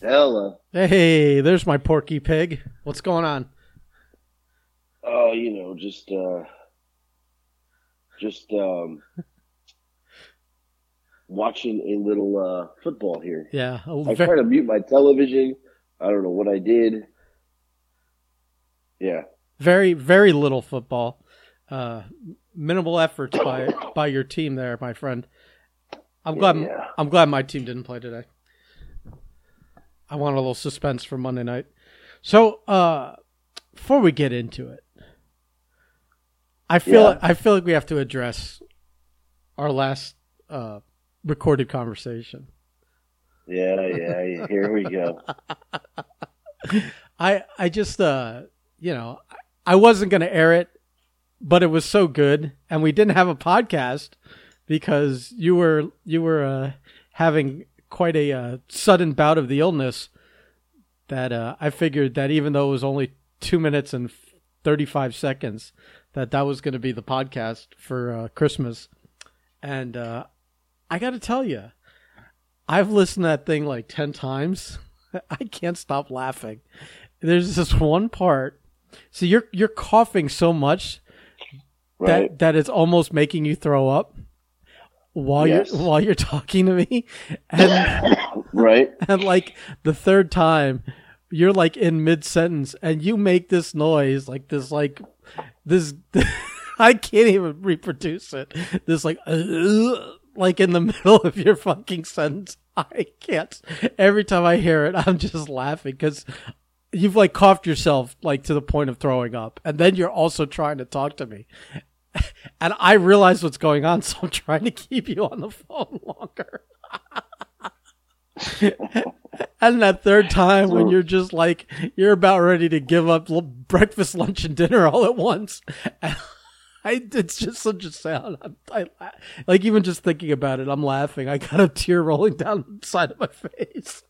Hello. Hey, there's my porky pig. What's going on? Oh, you know, just uh just um watching a little uh football here. Yeah, I tried to mute my television. I don't know what I did. Yeah. very, very little football. Uh, minimal efforts by by your team there, my friend. I'm glad. Yeah. I'm glad my team didn't play today. I want a little suspense for Monday night. So, uh, before we get into it, I feel Yeah. I feel like we have to address our last uh, recorded conversation. Yeah, yeah. Here we go. I I just uh you know I wasn't gonna air it, but it was so good, and we didn't have a podcast because you were you were uh, having quite a uh, sudden bout of the illness. That uh, I figured that even though it was only two minutes and thirty five seconds, that that was going to be the podcast for uh, Christmas, and uh, I got to tell you, I've listened to that thing like ten times. I can't stop laughing. There's this one part. So you're you're coughing so much Right. that that it's almost making you throw up while Yes. you're while you're talking to me, and right? and like the third time, you're like in mid sentence and you make this noise like this like this. I can't even reproduce it. This like like in the middle of your fucking sentence. I can't. Every time I hear it, I'm just laughing because you've like coughed yourself like to the point of throwing up, and then you're also trying to talk to me. And I realize what's going on, so I'm trying to keep you on the phone longer. and that third time when you're just like you're about ready to give up l- breakfast, lunch, and dinner all at once. I, it's just such a sound. I'm, I, like even just thinking about it, I'm laughing. I got a tear rolling down the side of my face.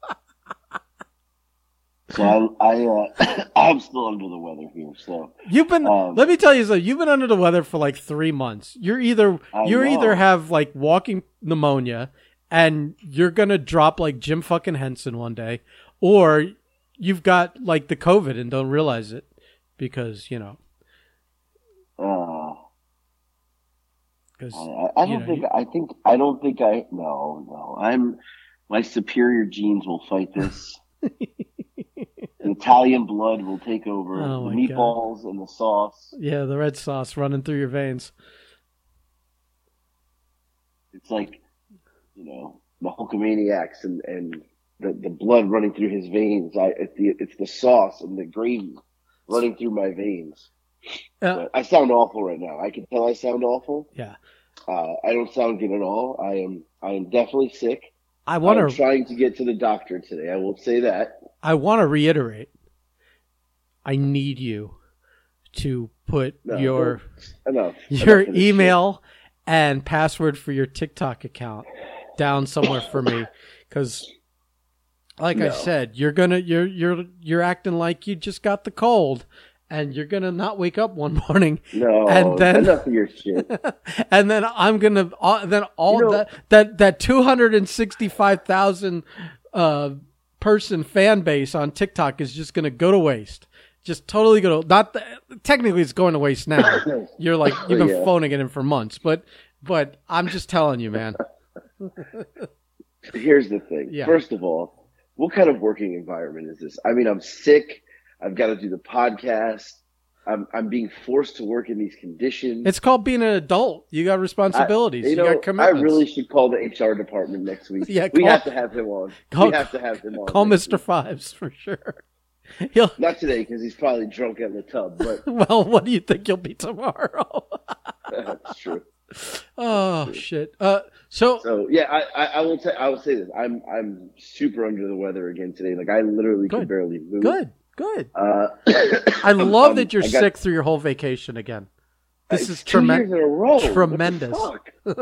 So I, I uh, I'm still under the weather here. So You've been. Um, let me tell you something. You've been under the weather for like three months. You're either you're either have like walking pneumonia, and you're gonna drop like Jim fucking Henson one day, or you've got like the COVID and don't realize it because you know uh, because I, I don't know, think you- I think I don't think I no no I'm my superior genes will fight this. Italian blood will take over. Oh, the my God. meatballs and the sauce. yeah the red sauce running through your veins. It's like you know the Hulkamaniacs and and the, the blood running through his veins. I it's the it's the sauce and the gravy running through my veins. Uh, I sound awful right now. I can tell I sound awful. yeah, Uh, I don't sound good at all. I am I am definitely sick. I want I'm to trying to get to the doctor today. I will say that. I want to reiterate. I need you to put No, your Enough. your Enough email and password for your TikTok account down somewhere for me because like I said you're gonna you're you're you're acting like you just got the cold and you're gonna not wake up one morning. No. and then- enough of your shit. and then I'm gonna uh, then all You know- that that that 265,000 uh person fan base on TikTok is just gonna go to waste just totally go to not the, technically it's going to waste now you're like you've been Yeah. phoning it in for months, but but I'm just telling you, man. Here's the thing. Yeah. First of all, what kind of working environment is this? I mean, I'm sick. I've got to do the podcast. I'm I'm being forced to work in these conditions. It's called being an adult. You got responsibilities. I, you, you know, got I really should call the HR department next week. Yeah, we have to have him on. call- we have to have him on. Call next Mister Fives for sure. He'll. Not today because he's probably drunk at the tub, but well. What do you think he'll be tomorrow? that's true. oh shit. Uh, so So yeah, I, I, I will say I will say this. I'm I'm super under the weather again today. Like I literally Good. could barely move. good, good. Uh, I love um, that you're got- sick through your whole vacation again. This is tremendous. years in a row. Tremendous.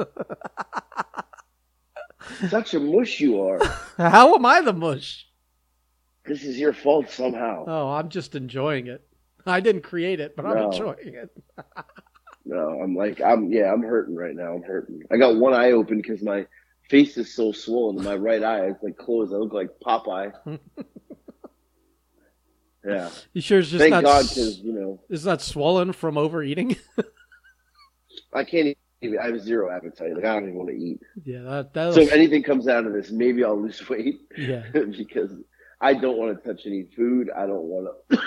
Such a mush you are. How am I the mush? This is your fault somehow. Oh, I'm just enjoying it. I didn't create it, but I'm enjoying it. No, I'm like I'm yeah, I'm hurting right now. I'm hurting. I got one eye open because my face is so swollen. My right eye is like closed. I look like Popeye. Yeah. You sure it's just Thank not God, because you know is that swollen from overeating? I can't even. I have zero appetite. Like I don't even want to eat. yeah, that that So if anything comes out of this, maybe I'll lose weight yeah. because I don't want to touch any food. I don't want to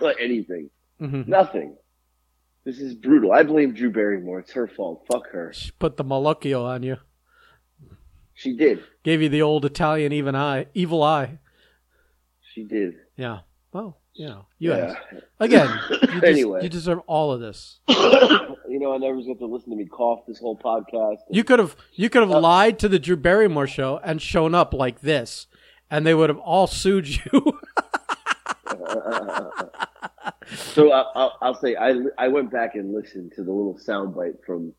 like anything. Mhm. Nothing. This is brutal. I blame Drew Barrymore. It's her fault. Fuck her. She put the malocchio on you. She did. Gave you the old Italian even eye, evil eye. She did. Yeah. Well, you know, you yeah. again. You, des- Anyway. you deserve all of this. you know, I never was going to listen to me cough this whole podcast. You could have you could have Uh, lied to the Drew Barrymore show and shown up like this, and they would have all sued you. So I, I'll, I'll say I I went back and listened to the little soundbite from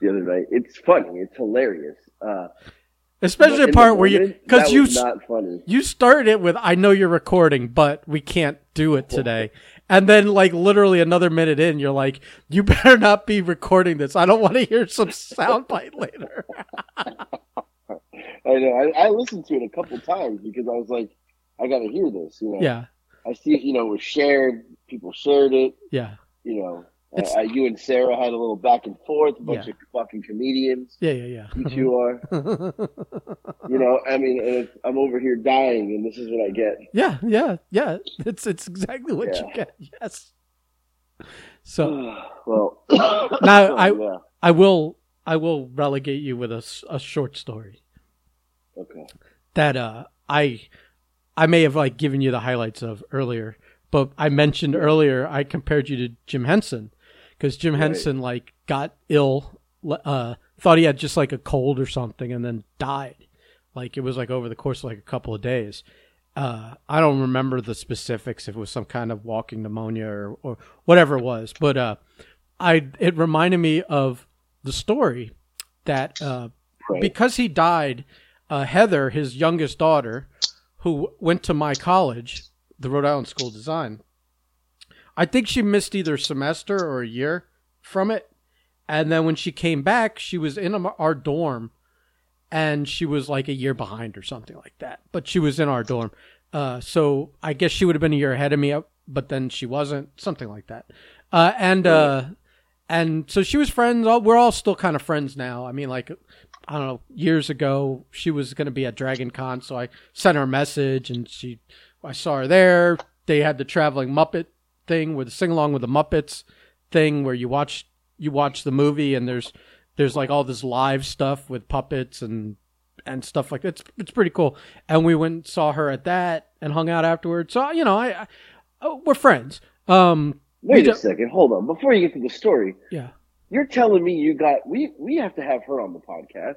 the other night. It's funny. It's hilarious. Uh, Especially but the part where you because you not funny. you started it with I know you're recording, but we can't do it today. And then like literally another minute in, you're like, you better not be recording this. I don't want to hear some soundbite later. I know. I, I listened to it a couple times because I was like, I got to hear this. You know. Yeah. I see. You know, it was shared. People shared it. Yeah. You know. Uh, you and Sarah had a little back and forth. A bunch Yeah. of fucking comedians. Yeah, yeah, yeah. You two are. You know. I mean, I'm over here dying, and this is what I get. yeah, yeah, yeah. It's it's exactly what you get. Yes. So well, Now, I- yeah. I will I will relegate you with a, a short story Okay. that uh I I may have like given you the highlights of earlier, but I mentioned earlier I compared you to Jim Henson because Jim Right. Henson like got ill, uh, thought he had just like a cold or something, and then died. Like it was like over the course of like a couple of days. Uh, I don't remember the specifics if it was some kind of walking pneumonia or, or whatever it was, but uh, I it reminded me of the story that uh, Right. because he died, uh, Heather, his youngest daughter, who went to my college, the Rhode Island School of Design, I think she missed either semester or a year from it. And then when she came back, she was in our dorm and she was like a year behind or something like that. But she was in our dorm. Uh, so I guess she would have been a year ahead of me, uh, but then she wasn't, something like that. Uh, and, uh, and so she was friends. We're all still kind of friends now. I mean, like, I don't know, years ago, she was going to be at Dragon Con. So I sent her a message and she, I saw her there. They had the traveling Muppet thing with the sing along with the Muppets thing where you watch, you watch the movie and there's, there's like all this live stuff with puppets and, and stuff like that. It's, it's pretty cool. And we went and saw her at that and hung out afterwards. So, you know, I, I oh, we're friends. Um, we Wait a second. Hold on. Before you get to the story, yeah. you're telling me you got we we have to have her on the podcast.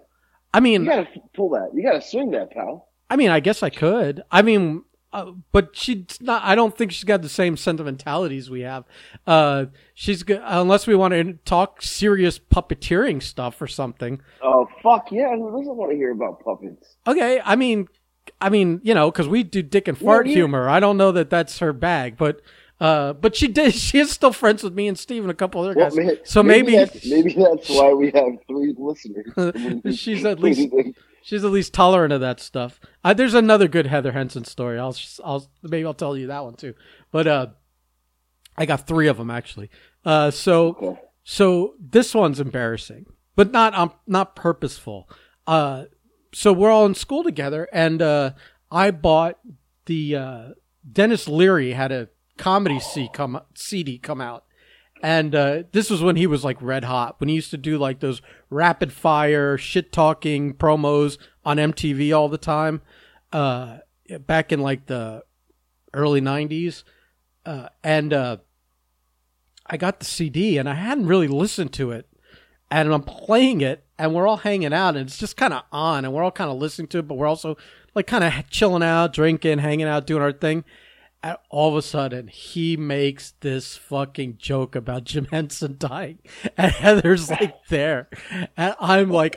I mean, You got to pull that. You got to swing that, pal. I mean, I guess I could. I mean, uh, but she's not. I don't think she's got the same sentimentalities we have. Uh, she's go- unless we want to talk serious puppeteering stuff or something. Oh fuck yeah! Who doesn't want to hear about puppets? Okay, I mean, I mean, you know, because we do dick and fart yeah. humor. I don't know that that's her bag, but. Uh, but she did. She is still friends with me and Steve and a couple other Well, guys. ma- so maybe, that's, maybe that's why we have three listeners. She's at least- she's at least tolerant of that stuff. Uh, there's another good Heather Henson story. I'll, I'll maybe I'll tell you that one too. But uh, I got three of them actually. Uh, so so this one's embarrassing, but not um, not purposeful. Uh, so we're all in school together, and uh, I bought the uh, Denis Leary had a comedy C come CD come out, and uh, this was when he was like red hot. When he used to do like those rapid fire shit talking promos on MTV all the time, uh, back in like the early '90s, uh, and uh, I got the CD and I hadn't really listened to it, and I'm playing it, and we're all hanging out, and it's just kind of on, and we're all kind of listening to it, but we're also like kind of chilling out, drinking, hanging out, doing our thing. And all of a sudden, he makes this fucking joke about Jim Henson dying, and Heather's like there, and I'm like,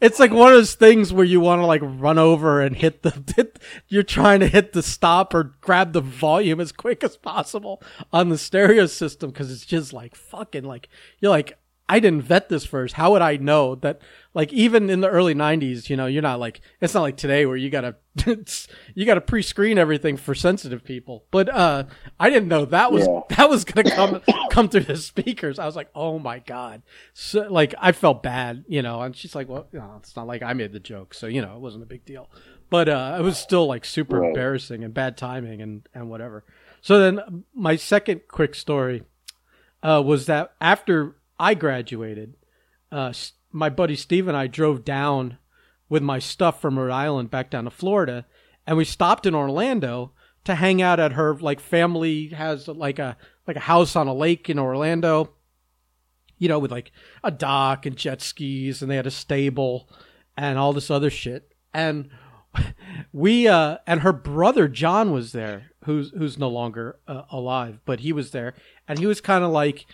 it's like one of those things where you want to like run over and hit the hit, you're trying to hit the stop or grab the volume as quick as possible on the stereo system because it's just like fucking like you're like I didn't vet this first. How would I know that? Like even in the early '90s, you know, you're not like it's not like today where you gotta you gotta pre-screen everything for sensitive people. But uh, I didn't know that was Yeah. that was gonna come come through the speakers. I was like, oh my god. So like I felt bad, you know. And she's like, well, you know, it's not like I made the joke, so you know, it wasn't a big deal. But uh, it was still like super Right. embarrassing and bad timing and and whatever. So then my second quick story uh, was that after I graduated, uh, my buddy Steve and I drove down with my stuff from Rhode Island back down to Florida, and we stopped in Orlando to hang out at her like family has like a like a house on a lake in Orlando. You know, with like a dock and jet skis, and they had a stable and all this other shit. And we uh and her brother John was there, who's who's no longer uh, alive, but he was there, and he was kind of like,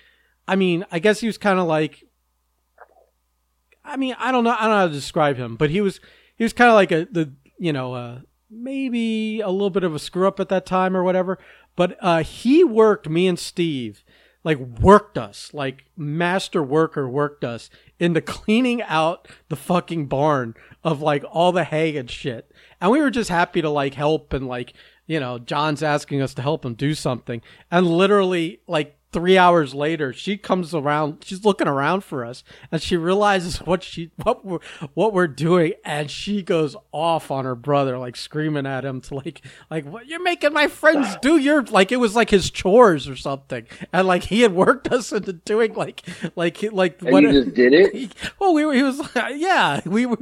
I mean, I guess he was kind of like, I mean, I don't know, I don't know how to describe him, but he was he was kind of like a the you know uh maybe a little bit of a screw up at that time or whatever, but uh he worked me and Steve like worked us like master worker worked us into cleaning out the fucking barn of like all the hay and shit. And we were just happy to like help and like you know john's asking us to help him do something. And literally like three hours later she comes around she's looking around for us and she realizes what she what we're what we're doing and she goes off on her brother like screaming at him to like like what you're making my friends do your like it was like his chores or something and like he had worked us into doing like like like And you just did it? he- well, we were, he was like, yeah, we were,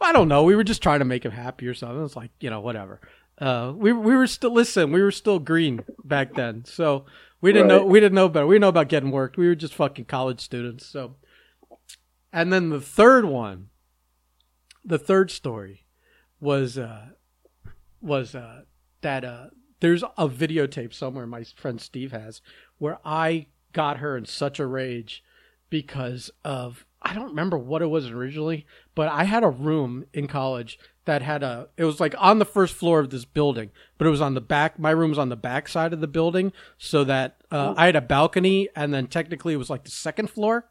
I don't know. We were just trying to make him happy or something. It's like, you know, whatever. Uh, we, we were still, listen, we were still green back then. So we didn't know, we didn't know better. We didn't know about getting worked. We were just fucking college students. So, and then the third one, the third story was, uh, was, uh, that, uh, there's a videotape somewhere my friend Steve has where I got her in such a rage because of I don't remember what it was originally, but I had a room in college that had a it was like on the first floor of this building, but it was on the back my room was on the back side of the building so that uh, I had a balcony and then technically it was like the second floor.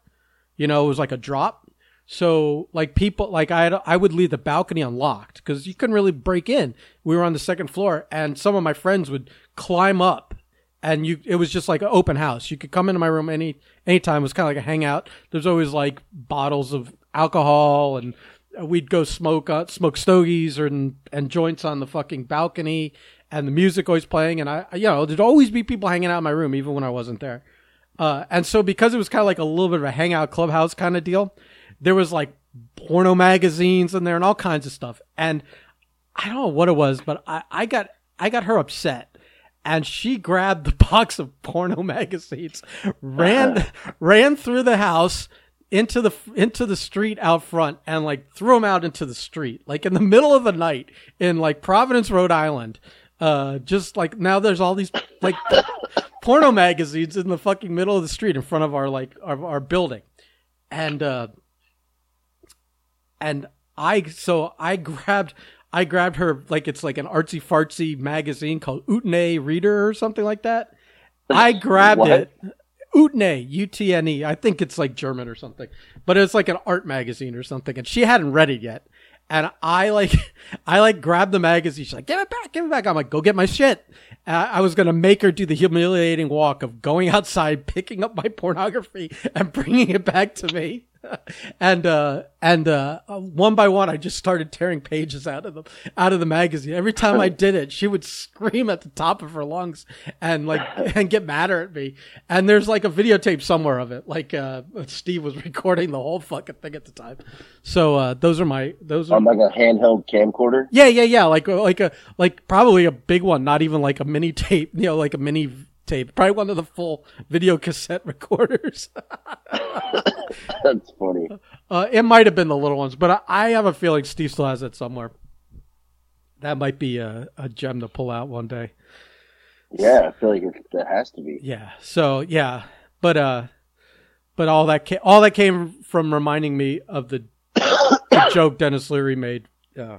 You know, it was like a drop. So like people like I had, I would leave the balcony unlocked because you couldn't really break in. We were on the second floor, and some of my friends would climb up, and you it was just like an open house. You could come into my room any anytime. It was kind of like a hangout. There's always like bottles of alcohol, and we'd go smoke uh, smoke stogies or and, and joints on the fucking balcony, and the music always playing. And I you know there'd always be people hanging out in my room even when I wasn't there. Uh, and so because it was kind of like a little bit of a hangout clubhouse kind of deal, there was like porno magazines in there and all kinds of stuff. And I don't know what it was, but I, I got I got her upset. And she grabbed the box of porno magazines, ran ran through the house into the into the street out front, and like threw him out into the street, like in the middle of the night in like Providence, Rhode Island. Uh, just like now, there's all these like porno magazines in the fucking middle of the street in front of our like our, our building, and uh, and I so I grabbed I grabbed her like it's like an artsy fartsy magazine called Utne Reader or something like that. I grabbed What? it. Utne, U T N E. I think it's like German or something, but it's like an art magazine or something. And she hadn't read it yet. And I like, I like grabbed the magazine. She's like, give it back, give it back. I'm like, go get my shit. I was going to make her do the humiliating walk of going outside, picking up my pornography and bringing it back to me. and, uh, and, uh, one by one, I just started tearing pages out of the, out of the magazine. Every time I did it, she would scream at the top of her lungs and like, and get madder at me. And there's like a videotape somewhere of it. Like, uh, Steve was recording the whole fucking thing at the time. So, uh, those are my, those are, On like a handheld camcorder? yeah, yeah, yeah. Like like a like probably a big one, not even like a mini tape. You know, like a mini tape. Probably one of the full video cassette recorders. That's funny. Uh, it might have been the little ones, but I, I have a feeling Steve still has it somewhere. That might be a, a gem to pull out one day. Yeah, I feel like it, that has to be. Yeah. So yeah, but uh, but all that ca- all that came from reminding me of the, the joke Denis Leary made. Uh,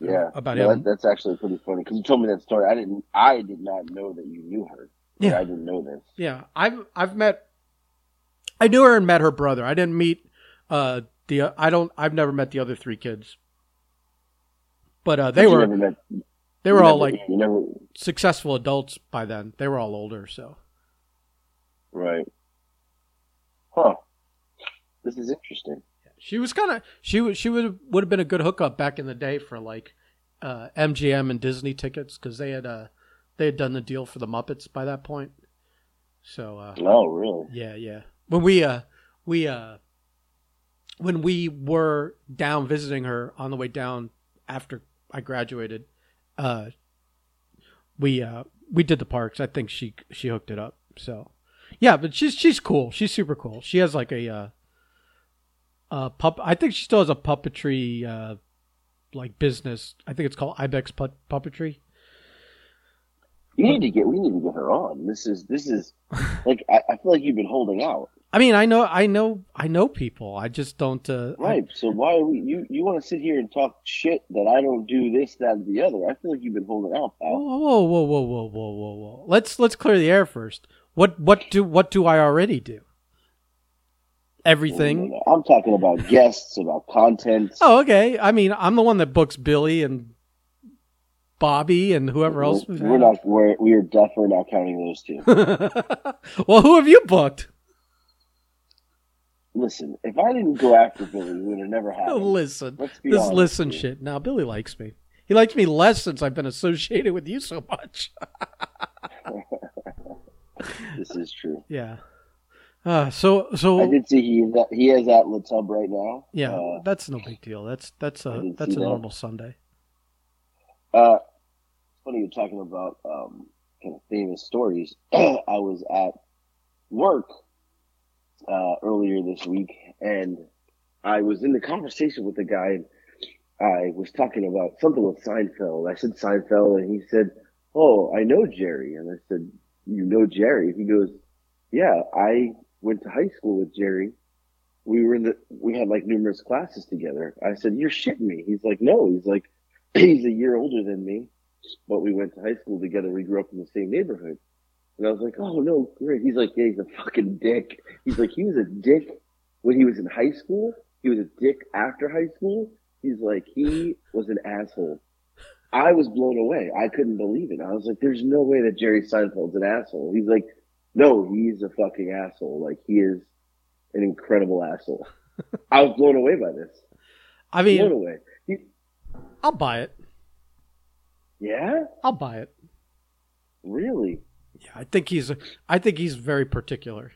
Yeah, About No, him. that- that's actually pretty funny because you told me that story. I didn't. I did not know that you knew her. Yeah. I didn't know this. Yeah, I've I've met I knew her and met her brother. I didn't meet uh the I don't I've never met the other three kids. But uh they You were met- they were all never- like never successful adults by then. They were all older, so right. Huh. This is interesting. She was kind of she was she would would have been a good hookup back in the day for like uh MGM and Disney tickets cuz they had uh they had done the deal for the Muppets by that point. So uh Oh, really? Yeah, yeah. When we uh we uh when we were down visiting her on the way down after I graduated, uh we uh we did the parks. I think she she hooked it up. So yeah, but she's she's cool. She's super cool. She has like a uh uh pup I think she still has a puppetry uh like business. I think it's called Ibex Put- Puppetry. You need to get. We need to get her on. This is. This is. Like I, I feel like you've been holding out. I mean, I know I know I know people. I just don't uh I- Right. So why are we? You you want to sit here and talk shit that I don't do this, that, and the other? I feel like you've been holding out, pal. Whoa, whoa, whoa, whoa, whoa, whoa, whoa, whoa! Let's let's clear the air first. What what do what do I already do? Everything. I'm talking about guests, about content. Oh, okay. I mean, I'm the one that books Billy and Bobby and whoever else. we've We're not. We're we are definitely not counting those two. well, who have you booked? Listen, if I didn't go after Billy, it would have never happened. listen, Let's be this honest listen shit. Now Billy likes me. He likes me less since I've been associated with you so much. This is true. yeah. Uh, so so I did see he is at, he is at Le Tub right now. yeah, Uh, that's no big deal. That's that's a that's a that. normal Sunday. Uh, funny you're talking about um, kind of famous stories. I was at work uh, earlier this week, and I was in the conversation with a guy. And I was talking about something with Seinfeld. I said Seinfeld, and he said, "Oh, I know Jerry." And I said, "You know Jerry?" He goes, "Yeah, I went to high school with Jerry." We were in the, we had like numerous classes together. I said, "You're shitting me." He's like, "No." He's like, he's a year older than me, but we went to high school together. We grew up in the same neighborhood. And I was like, oh no, great. He's like, yeah, he's a fucking dick. He's like, he was a dick when he was in high school. He was a dick after high school. He's like, he was an asshole. I was blown away. I couldn't believe it. I was like, there's no way that Jerry Seinfeld's an asshole. He's like, no, he's a fucking asshole. Like he is an incredible asshole. I was blown away by this. I mean, Blown away. He, I'll buy it. yeah, I'll buy it. really. Yeah, I think he's I think he's very particular.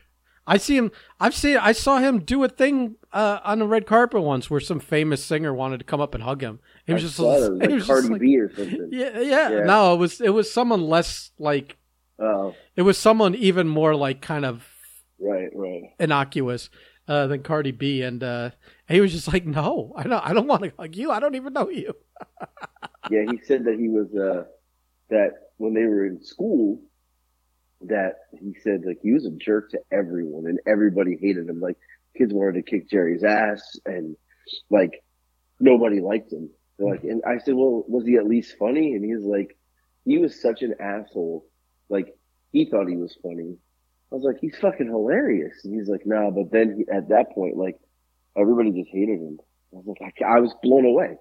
I see him. I've seen. I saw him do a thing uh, on the red carpet once where some famous singer wanted to come up and hug him. It was I just, it. It was it like was Cardi like- B or something. yeah, yeah, Yeah. No, it was it was someone less like Oh, it was someone even more like kind of right, right. innocuous uh, than Cardi B, and uh, he was just like, no, I don't. I don't want to hug you. I don't even know you. Yeah, he said that he was uh that when they were in school that he said like he was a jerk to everyone and everybody hated him. Like kids wanted to kick Jerry's ass and like nobody liked him. They're like and I said, Well, was he at least funny? And he was like he was such an asshole. Like he thought he was funny. I was like, he's fucking hilarious. And he's like, nah, but then he, at that point, like everybody just hated him. I was like, I, I was blown away.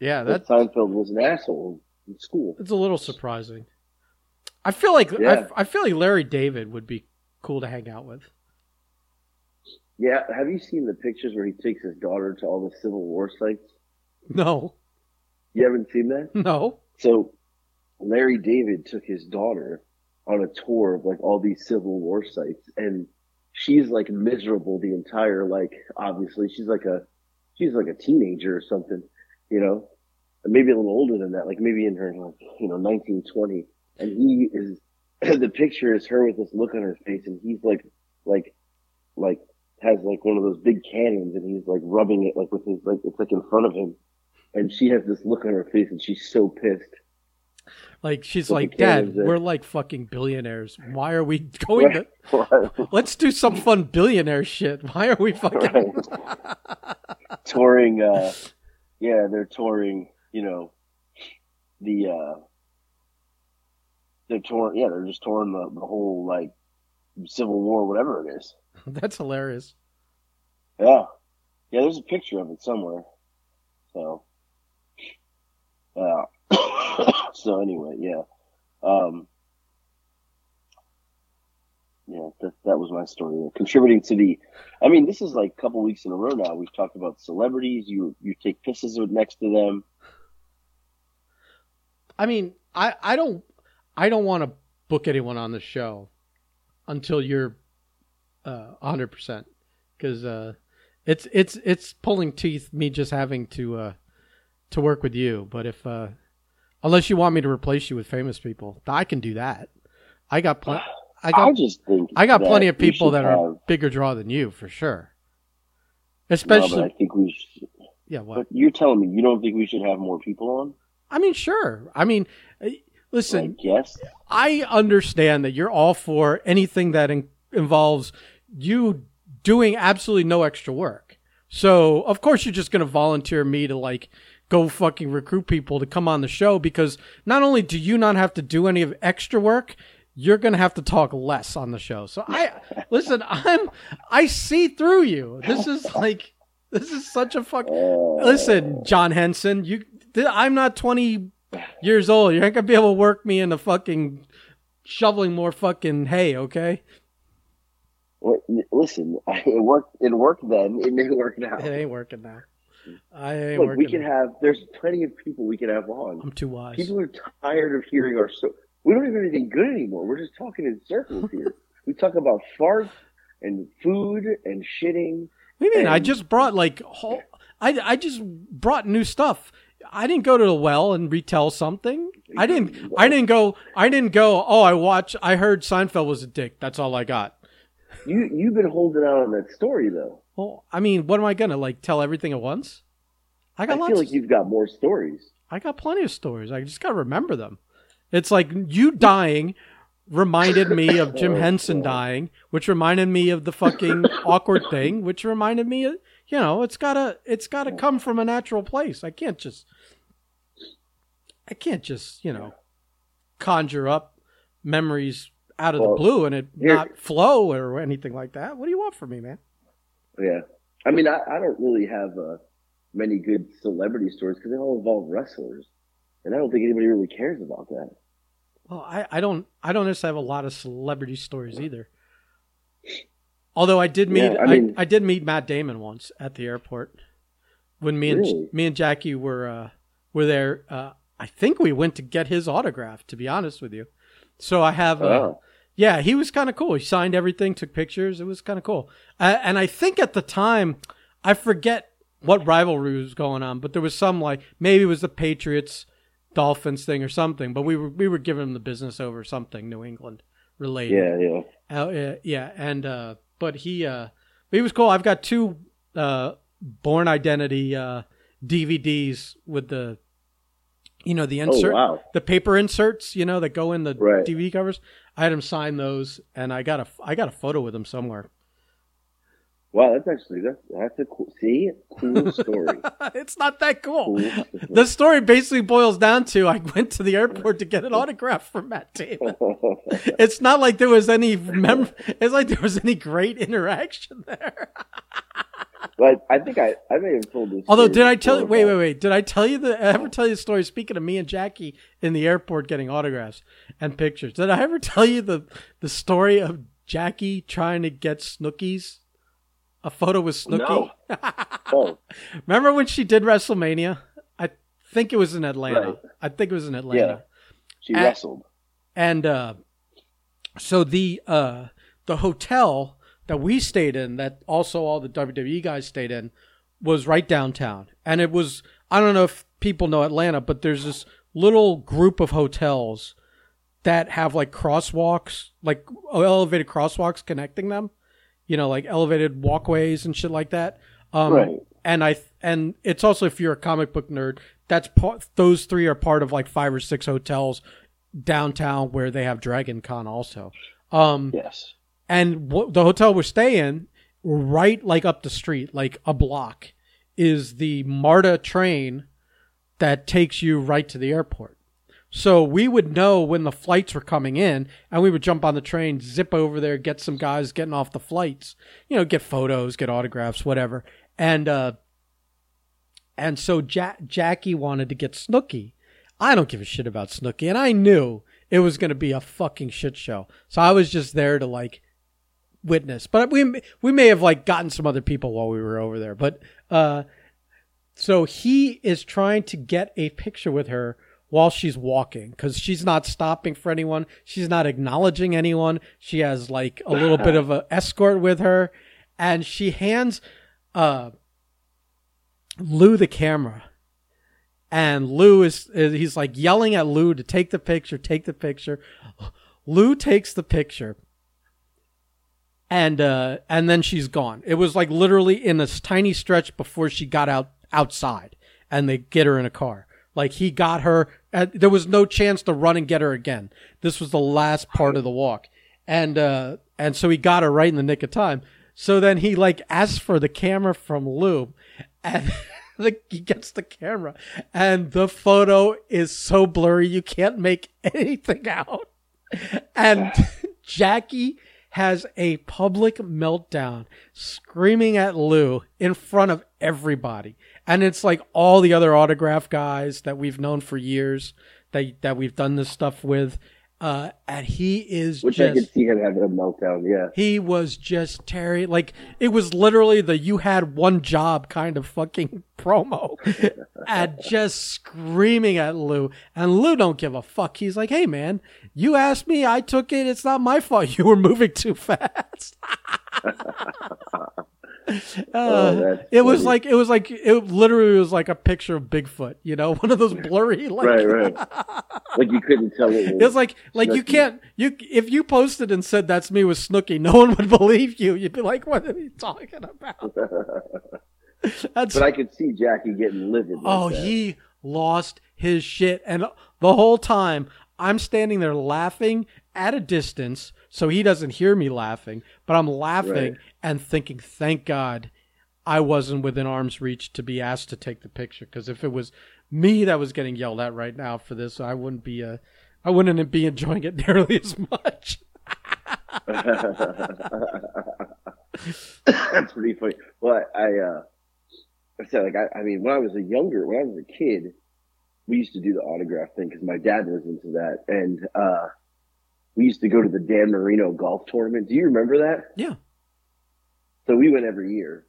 Yeah, that that's Seinfeld was an asshole in school. it's a little surprising. I feel like Yeah. I, I feel like Larry David would be cool to hang out with. Yeah, have you seen the pictures where he takes his daughter to all the Civil War sites? No, You haven't seen that? no. So Larry David took his daughter on a tour of like all these Civil War sites and she's like miserable the entire like obviously she's like a she's like a teenager or something, you know. Maybe a little older than that, like maybe in her like, you know, nineteen twenty. And he is the picture is her with this look on her face and he's like like like has like one of those big cannons and he's like rubbing it like with his like it's like in front of him and she has this look on her face and she's so pissed. Like she's like, Dad, we're like fucking billionaires. Why are we going to? Right. Let's do some fun billionaire shit. Why are we fucking? touring uh yeah, they're touring, you know, the uh they're touring yeah, they're just touring the, the whole like Civil War, whatever it is. That's hilarious. Yeah, yeah. There's a picture of it somewhere. So, uh, so anyway, yeah, um, yeah. That that was my story. Contributing to the, I mean, this is like a couple weeks in a row now. We've talked about celebrities. You you take pisses next to them. I mean, I I don't I don't want to book anyone on the show until you're uh, 100% because uh, it's it's it's pulling teeth me just having to uh, to work with you. But if uh, unless you want me to replace you with famous people, I can do that. I got plenty. I got I just think I got plenty of people that have, are bigger draw than you for sure. No, Especially, but I think we. Should, yeah. What? but you're telling me you don't think we should have more people on? I mean, sure. I mean, uh, listen. Yes. I understand that you're all for anything that in- involves you doing absolutely no extra work. So, of course, you're just going to volunteer me to like go fucking recruit people to come on the show because not only do you not have to do any of extra work, you're going to have to talk less on the show. So, I listen, I'm I see through you. This is like this is such a fuck Uh, Listen, John Henson, you I'm not 20 years old. You ain't going to be able to work me into fucking shoveling more fucking hay, okay? Listen, it worked. It worked then. It may work now. It ain't working now. I Look, we can have. There's plenty of people we can have on. I'm too wise. People are tired of hearing our story. We don't have anything good anymore. We're just talking in circles here. we talk about farts and food and shitting. What do you mean? I just brought like whole, I I just brought new stuff. I didn't go to the well and retell something. I didn't. I didn't go. I didn't go. Oh, I watched. I heard Seinfeld was a dick. That's all I got. You you've been holding out on that story though. Well, I mean, what am I gonna like tell everything at once? I I got lots. feel like you've got more stories. I got plenty of stories. I just gotta remember them. It's like you dying reminded me of Jim Oh, Henson dying, which reminded me of the fucking awkward thing, which reminded me of you know, it's gotta it's gotta come from a natural place. I can't just I can't just, you know, conjure up memories out of Well, the blue and it not flow or anything like that. What do you want from me, man? Yeah, I mean, I, I don't really have uh, many good celebrity stories because they all involve wrestlers, and I don't think anybody really cares about that. Well, I, I don't I don't necessarily have a lot of celebrity stories either. Although I did meet Yeah, I I, mean- I, did meet Matt Damon once at the airport when me and Really? me and Jackie were uh, were there. Uh, I think we went to get his autograph. To be honest with you, so I have. Uh, Oh. Yeah, he was kind of cool. He signed everything, took pictures. It was kind of cool. Uh, and I think at the time, I forget what rivalry was going on, but there was some like maybe it was the Patriots Dolphins thing or something. But we were we were giving him the business over something New England related. Yeah, yeah. Uh, yeah, yeah, and uh, but he uh, he was cool. I've got two uh, Born Identity uh, DVDs with the you know the insert Oh wow. the paper inserts, you know, that go in the Right. DVD covers. I had him sign those, and I got a I got a photo with him somewhere. Wow, that's actually that's that's a cool. See, cool story. it's not that cool. cool. The story basically boils down to I went to the airport to get an autograph from Matt Damon. It's not like there was any mem- It's like there was any great interaction there. but I think I I may have told this. Although, story did I tell you? Wait, wait, wait. Did I tell you the? Ever tell you the story? Speaking of me and Jackie in the airport getting autographs and pictures, did I ever tell you the the story of Jackie trying to get Snookies? A photo with Snooki. No. Oh, Remember when she did WrestleMania? I think it was in Atlanta. Right. I think it was in Atlanta. Yeah. she At- wrestled. And uh, so the uh, the hotel that we stayed in, that also all the WWE guys stayed in, was right downtown. And it was I don't know if people know Atlanta, but there's this little group of hotels that have like crosswalks, like elevated crosswalks connecting them. You know, like elevated walkways and shit like that. Um, Right. And I and it's also if you're a comic book nerd, that's part. Those three are part of like five or six hotels downtown where they have Dragon Con also. Um, Yes. And w- the hotel we're staying, right like up the street, like a block, is the MARTA train that takes you right to the airport. So we would know when the flights were coming in, and we would jump on the train, zip over there, get some guys getting off the flights, you know, get photos, get autographs, whatever. And uh, and so ja- Jackie wanted to get Snooki. I don't give a shit about Snooki, and I knew it was going to be a fucking shit show. So I was just there to like witness. But we we may have like gotten some other people while we were over there. But uh, so he is trying to get a picture with her while she's walking because she's not stopping for anyone. She's not acknowledging anyone. She has like a little bit of an escort with her, and she hands uh, Lou the camera. And Lou is, is he's like yelling at Lou to take the picture, take the picture. Lou takes the picture and uh and then she's gone. It was like literally in this tiny stretch before she got out outside and they get her in a car. Like he got her and there was no chance to run and get her again. This was the last part of the walk. And uh and so he got her right in the nick of time. So then he like asks for the camera from Lou and like he gets the camera and the photo is so blurry you can't make anything out. And Jackie has a public meltdown screaming at Lou in front of everybody. And it's like all the other autograph guys that we've known for years that that we've done this stuff with. Uh, and he is Which just I could see him having a meltdown. Yeah. he was just Terry. Like it was literally the "you had one job" kind of fucking promo, and just screaming at Lou. And Lou don't give a fuck. He's like, "Hey man, you asked me, I took it. It's not my fault. You were moving too fast." Uh, that's it was funny. like it was like it literally was like a picture of Bigfoot, you know, one of those blurry like Right, right. Like you couldn't tell it was. it's like like you can't you if you posted and said that's me with Snooki, no one would believe you. You'd be like, "What are you talking about?" That's but I could see Jackie getting livid. Like oh, that. he lost his shit, and the whole time I'm standing there laughing at a distance, so he doesn't hear me laughing, but I'm laughing Right. and thinking, "Thank God." I wasn't within arm's reach to be asked to take the picture because if it was me that was getting yelled at right now for this, I wouldn't be uh, I wouldn't be enjoying it nearly as much. That's pretty funny. Well, I, I, uh, I said, like, I, I mean, when I was a younger, when I was a kid, we used to do the autograph thing because my dad was into that. And, uh, we used to go to the Dan Marino golf tournament. Do you remember that? Yeah. So we went every year.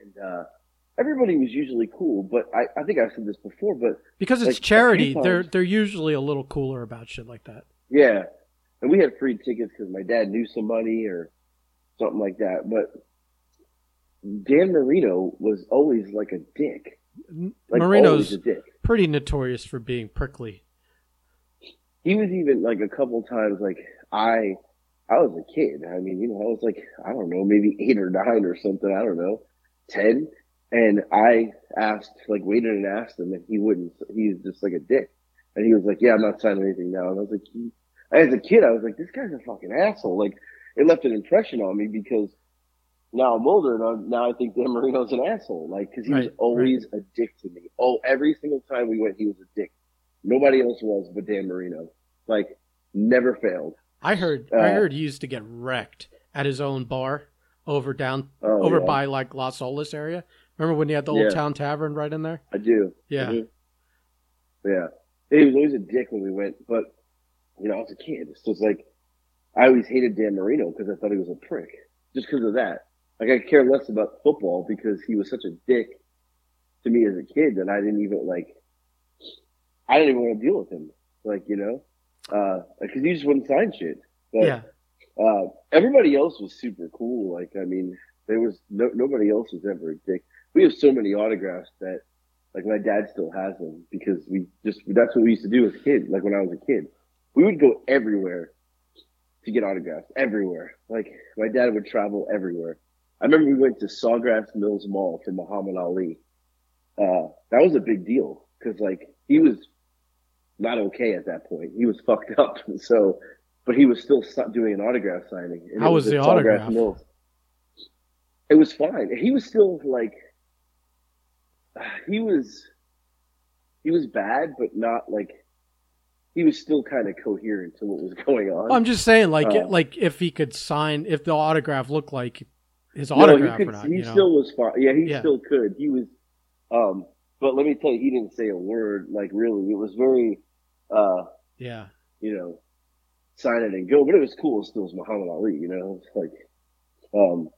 And, uh, everybody was usually cool, but I, I think I've said this before, but Because it's Like, charity, they're they're usually a little cooler about shit like that. yeah. And we had free tickets because my dad knew somebody or something like that. But Dan Marino was always like a dick. Like Marino's a dick. pretty notorious for being prickly. He was even like a couple times like I I was a kid. I mean, you know, I was like, I don't know, maybe eight or nine or something, I don't know. Ten. And I asked, like waited and asked him and he wouldn't he was just like a dick. And he was like, Yeah, I'm not signing anything now. And I was like, "You-" as a kid, I was like, This guy's a fucking asshole. Like it left an impression on me because now I'm older and I'm, now I think Dan Marino's an asshole. Like, cause he was Right, always a dick to me. Oh, every single time we went, he was a dick. Nobody else was but Dan Marino. Like, never failed. I heard I Uh, heard he used to get wrecked at his own bar over down Oh, over yeah. by like Las Olas area. Remember when he had the old Yeah. town tavern right in there? I do. Yeah. Mhm. Yeah. He was always a dick when we went, but, you know, I was a kid. It's just like, I always hated Dan Marino because I thought he was a prick. Just because of that. Like, I care less about football because he was such a dick to me as a kid that I didn't even, like, I didn't even want to deal with him. Like, you know, uh, cause he just wouldn't sign shit. But, yeah. Uh, everybody else was super cool. Like, I mean, there was no, nobody else was ever a dick. We have so many autographs that, like, my dad still has them because we just, that's what we used to do as kids. Like, when I was a kid, we would go everywhere to get autographs, everywhere. Like, my dad would travel everywhere. I remember we went to Sawgrass Mills Mall for Muhammad Ali. Uh, that was a big deal because, like, he was not okay at that point. He was fucked up. So, but he was still doing an autograph signing. And How it was the autograph? Mills. It was fine. He was still like, he was, he was bad, but not like, he was still kind of coherent to what was going on. I'm just saying, like, Uh, like if he could sign, if the autograph looked like his No, he autograph could- or not, He you know? still was fine. Yeah, he Yeah. still could. He was, um, but let me tell you, he didn't say a word. Like really, it was very, uh, yeah, you know, sign it and go. But it was cool. Still, was Muhammad Ali. You know, it's like, um,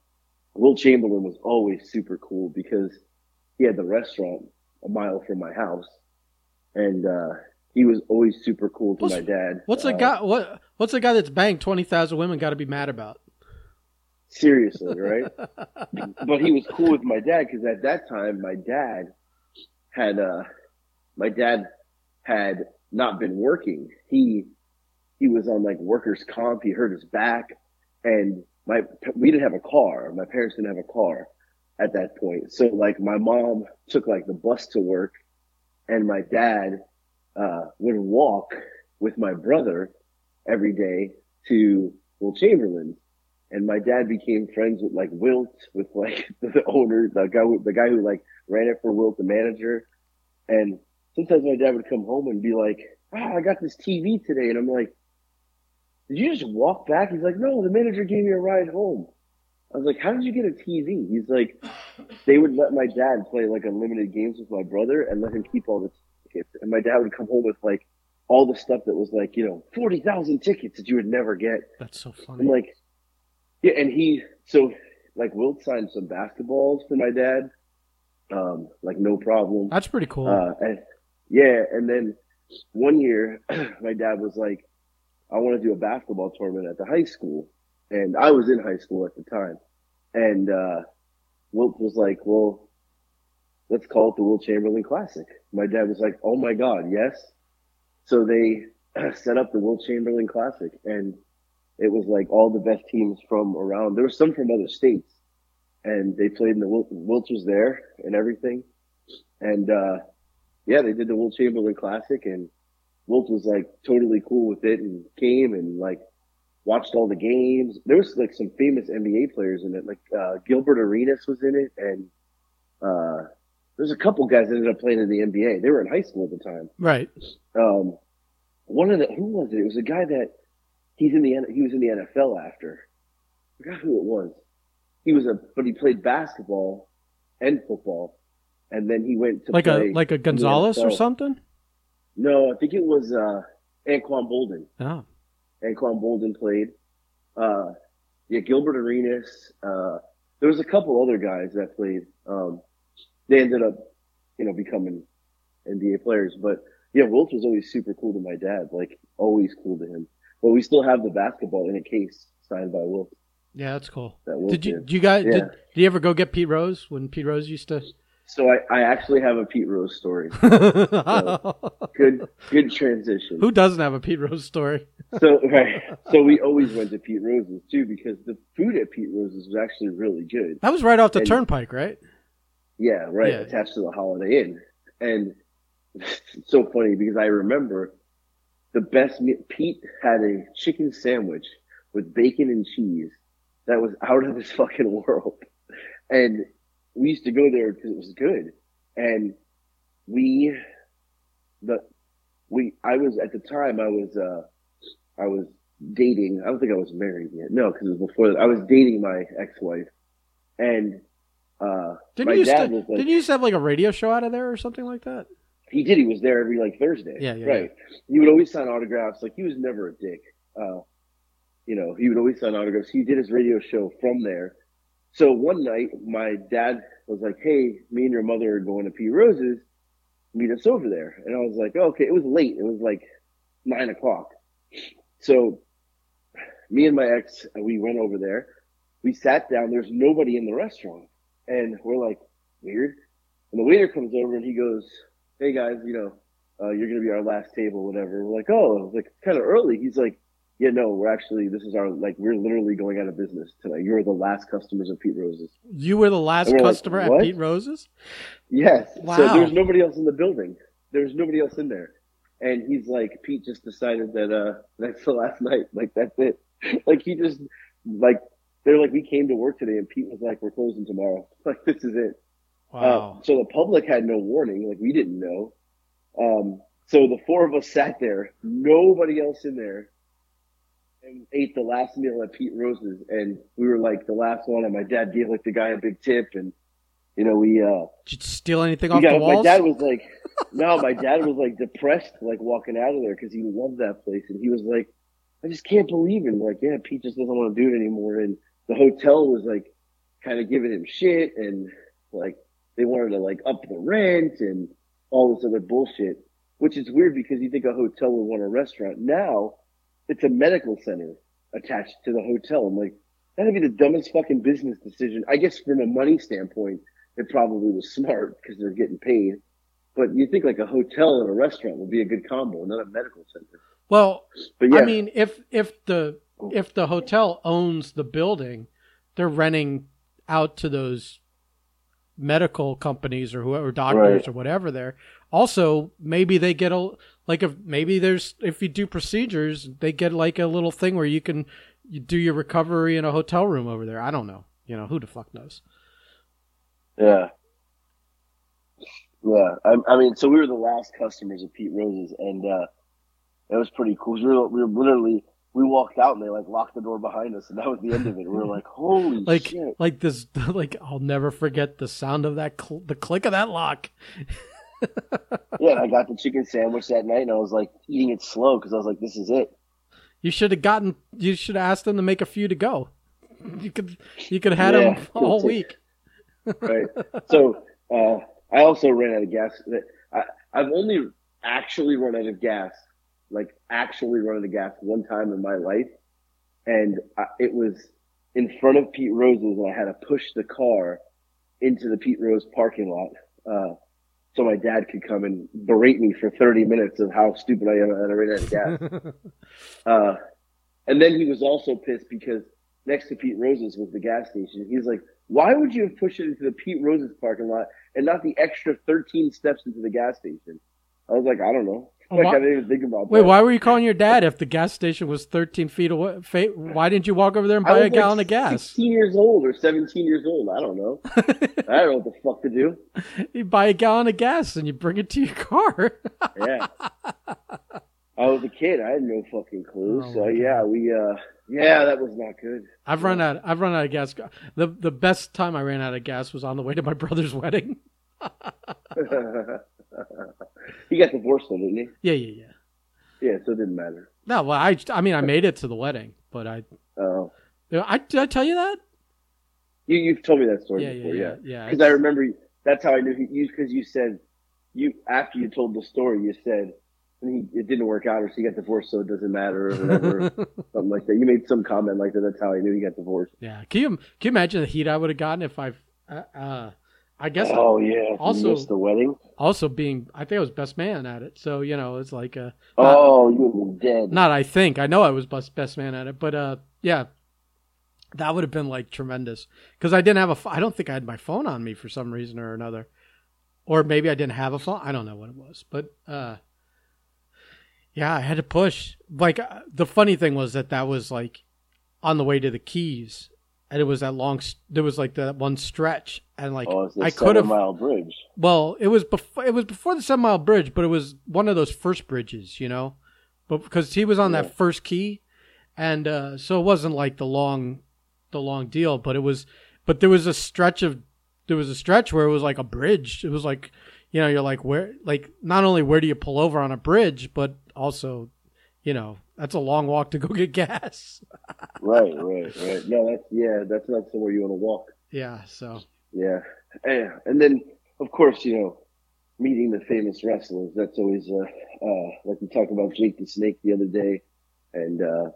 Wilt Chamberlain was always super cool because he had the restaurant a mile from my house, and uh, he was always super cool to What's- my dad. What's uh, a guy? What What's a guy that's banged twenty thousand women got to be mad about? Seriously, right? but he was cool with my dad because at that time my dad had uh my dad had not been working. He he was on like workers comp. He hurt his back, and my we didn't have a car. My parents didn't have a car at that point. So like my mom took like the bus to work, and my dad uh would walk with my brother every day to Wilt Chamberlain and my dad became friends with like Wilt, with like the owner, the guy, who, the guy who like ran it for Wilt, the manager. And sometimes my dad would come home and be like, "Ah, I got this TV today," and I'm like, "Did you just walk back?" He's like, "No, the manager gave me a ride home." I was like, "How did you get a TV?" He's like, "They would let my dad play like unlimited games with my brother and let him keep all the tickets, and my dad would come home with like." All the stuff that was like, you know, 40,000 tickets that you would never get. That's so I'm funny. like, yeah, and he so like Wilt signed some basketballs for my dad, um, like no problem. That's pretty cool. Uh, and yeah, and then one year, my dad was like, "I want to do a basketball tournament at the high school," and I was in high school at the time, and uh, Wilt was like, "Well, let's call it the Wilt Chamberlain Classic." My dad was like, "Oh my God, yes!" So they set up the Wilt Chamberlain Classic, and it was like all the best teams from around. There were some from other states, and they played in the Wilt, Wilt was there and everything, and uh, yeah, they did the Wilt Chamberlain Classic, and Wilt was like totally cool with it and came and like watched all the games. There was like some famous NBA players in it, like uh, Gilbert Arenas was in it, and uh, there's a couple guys that ended up playing in the NBA. They were in high school at the time. right. Um, one of the who was it? It was a guy that he's in the he was in the NFL after. I forgot who it was. He was a but he played basketball and football, and then he went to Like play a like a Gonzalez or something. No, I think it was uh, Anquan Boldin. Oh, Anquan Boldin played. Uh, yeah, Gilbert Arenas. Uh, there was a couple other guys that played. Um, they ended up, you know, becoming NBA players. But yeah, Wilt was always super cool to my dad. Like always cool to him. But we still have the basketball in a case signed by Wilt. yeah, that's cool. That Wilt Did you did. did you guys Yeah. did, did you ever go get Pete Rose when Pete Rose used to? So I, I actually have a Pete Rose story. Good, good transition. Who doesn't have a Pete Rose story? So right, so we always went to Pete Rose's too because the food at Pete Rose's was actually really good. That was right off the And- turnpike, right? Yeah, right, Yeah. attached to the Holiday Inn. And it's so funny because I remember the best me- Pete had a chicken sandwich with bacon and cheese that was out of this fucking world. And we used to go there because it was good. And we, the, we, I was, at the time I was, uh, I was dating, I don't think I was married yet. No, because it was before that. I was dating my ex-wife. And, uh, Didn't my you used dad to, was like, didn't you used to have like a radio show out of there or something like that? he did. He was there every like Thursday. Yeah, yeah, right. He would always sign autographs. Like he was never a dick. Uh, you know, he would always sign autographs. He did his radio show from there. So one night, my dad was like, "Hey, me and your mother are going to Pete Rose's. Meet us over there." And I was like, oh, "Okay." It was late. It was like nine o'clock. So me and my ex, uh, we went over there. We sat down. There's nobody in the restaurant, and we're like, weird. And the waiter comes over and he goes, "Hey guys, you know, uh, you're gonna be our last table, whatever." We're like, "Oh, like kind of early." He's like, "Yeah, no, we're actually this is our like we're literally going out of business tonight. You're the last customers of Pete Rose's." You were the last we're like, customer at Pete Rose's. Yes. Wow. So there was nobody else in the building. There was nobody else in there. And he's like, Pete just decided that uh that's the last night. Like that's it. like he just like they're like we came to work today and Pete was like, We're closing tomorrow. Like this is it. Wow. Uh, so the public had no warning, like we didn't know. Um So the four of us sat there, nobody else in there, and ate the last meal at Pete Rose's, and we were like the last one. And my dad gave like the guy a big tip, and you know we uh Did you steal anything off got, the my dad was like, no, my dad was like depressed, like walking out of there because he loved that place, and he was like, I just can't believe it. Like, yeah, Pete just doesn't want to do it anymore, and the hotel was like kind of giving him shit, and like they wanted to like up the rent and all this other bullshit, which is weird because you think a hotel would want a restaurant. Now it's a medical center attached to the hotel. I'm like, that'd be the dumbest fucking business decision. I guess from a money standpoint, it probably was smart because they're getting paid. But you think like a hotel and a restaurant would be a good combo, not a medical center. well, But yeah, I mean, if if the if the hotel owns the building, they're renting out to those medical companies or whoever doctors Right. or whatever there. Also, maybe they get a like if maybe there's if you do procedures, they get like a little thing where you can you do your recovery in a hotel room over there. I don't know. You know, who the fuck knows? yeah, yeah. I, I mean, so we were the last customers of Pete Rose's, and uh, it was pretty cool. We were, we were literally we walked out and they like locked the door behind us, and that was the end of it. We were like, holy Like shit! like this like I'll never forget the sound of that cl- the click of that lock. Yeah, I got the chicken sandwich that night, and I was like eating it slow because I was like, this is it. You should have gotten. You should have asked them to make a few to go. You could. You could have had Yeah, them all guilty. week. right? So uh, I also ran out of gas. I, I've only actually run out of gas, like actually run out of gas one time in my life, and I, it was in front of Pete Rose's, and I had to push the car into the Pete Rose parking lot. Uh, so my dad could come and berate me for 30 minutes of how stupid I am I ran out of gas. Uh, and then he was also pissed because next to Pete Rose's was the gas station. He's like, why would you have pushed it into the Pete Rose's parking lot and not the extra 13 steps into the gas station? I was like, I don't know. Like, I didn't even think about Wait, that. why were you calling your dad if the gas station was 13 feet away? Why didn't you walk over there and buy a like gallon of gas? 16 years old or 17 years old. I don't know. I don't know what the fuck to do. you buy a gallon of gas and you bring it to your car. Yeah. I was a kid. I had no fucking clue. Oh so yeah, we, uh, yeah, that was not good. I've run out. I've run out of gas. The the best time I ran out of gas was on the way to my brother's wedding. he got divorced though, didn't he? Yeah, yeah, yeah. Yeah, so it didn't matter. No, well, I I mean I made it to the wedding, but I Oh. I did I tell you that? You you've told me that story Yeah, yeah, before, yeah, yeah. yeah. Because I remember that's how I knew he, you because you said you after you told the story you said and he, it didn't work out or she got divorced so it doesn't matter or whatever something like that. You made some comment like that. That's how I knew he got divorced. Yeah. Can you can you imagine the heat I would have gotten if I, uh, uh, I guess Oh yeah. Also- the wedding. also being I think I was best man at it. So you know it's like uh, Oh, you were dead. not I think I know I was best best man at it, but uh, yeah, that would have been like tremendous because I didn't have a. I don't think I had my phone on me for some reason or another, or maybe I didn't have a phone. I don't know what it was, but uh, yeah, I had to push. Like uh, the funny thing was that that was like on the way to the Keys, and it was that long. There was like that one stretch, and like oh, the I could have mile bridge. well, it was before it was before the seven mile bridge, but it was one of those first bridges, you know, but because he was on Yeah. that first key, and uh, so it wasn't like the long, the long deal, but it was, but there was a stretch of, there was a stretch where it was like a bridge. It was like, you know, you're like where, like not only where do you pull over on a bridge, but also, you know, that's a long walk to go get gas. right, right, right. No, that's yeah, that's not somewhere you want to walk. yeah, so Yeah. And, and then, of course, you know, meeting the famous wrestlers. That's always, uh, uh, like we talked about Jake the Snake the other day. And, uh,